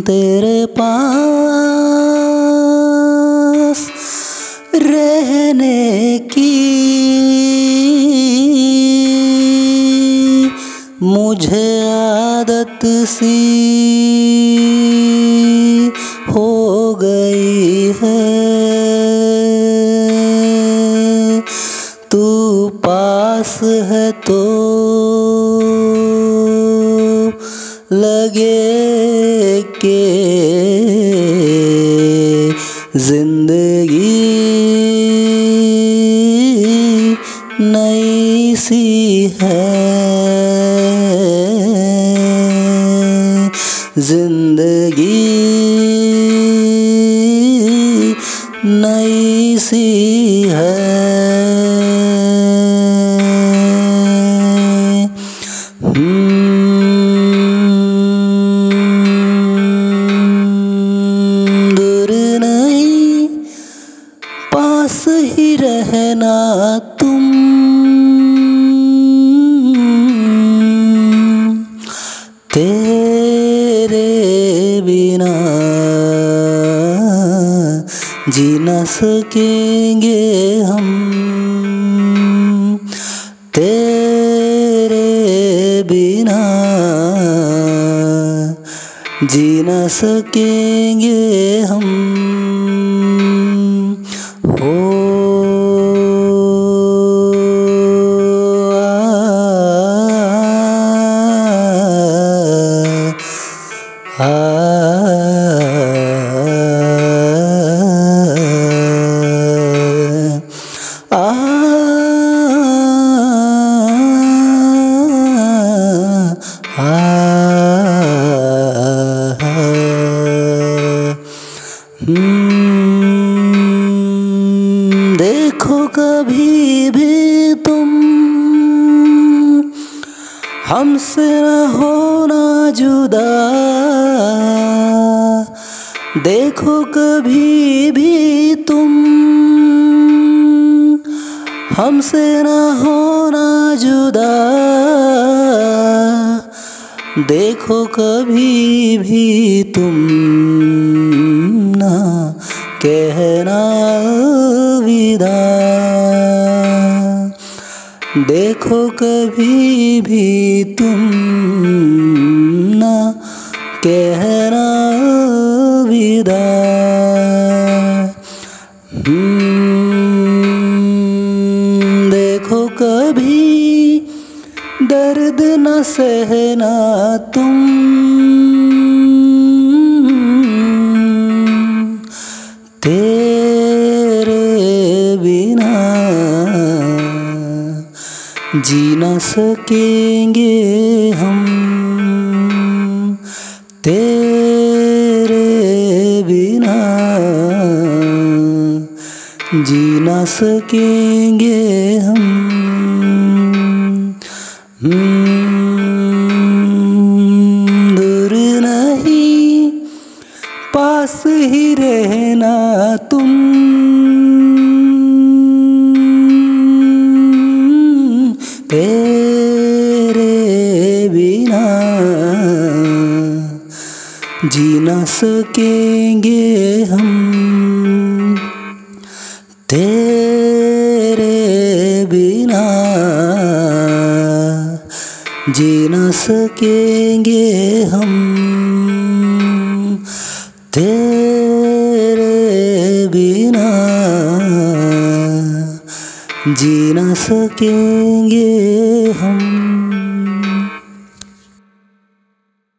तेरे पास रहने की मुझे आदत सी हो गई है। तू पास है तो लगे के ज़िंदगी नई सी है। ज़िंदगी नई सी ही तुम? तेरे बिना जी न सकेंगे हम। तेरे बिना जी न सकेंगे हम। देखो कभी भी तुम हमसे न होना जुदा। देखो कभी भी तुम। हमसे न होना जुदा। देखो कभी भी तुम ना कहना विदा। देखो कभी भी तुम ना कहना विदा। हम्म, देखो कभी दर्द न सहना तुम जी न सकेंगे हम। तेरे बिना जी न सकेंगे हम। हम्म, दूर नहीं पास ही रहना तुम। जी न सकेंगे हम। तेरे बिना जी न सकेंगे हम। तेरे बिना जी न सकेंगे हम।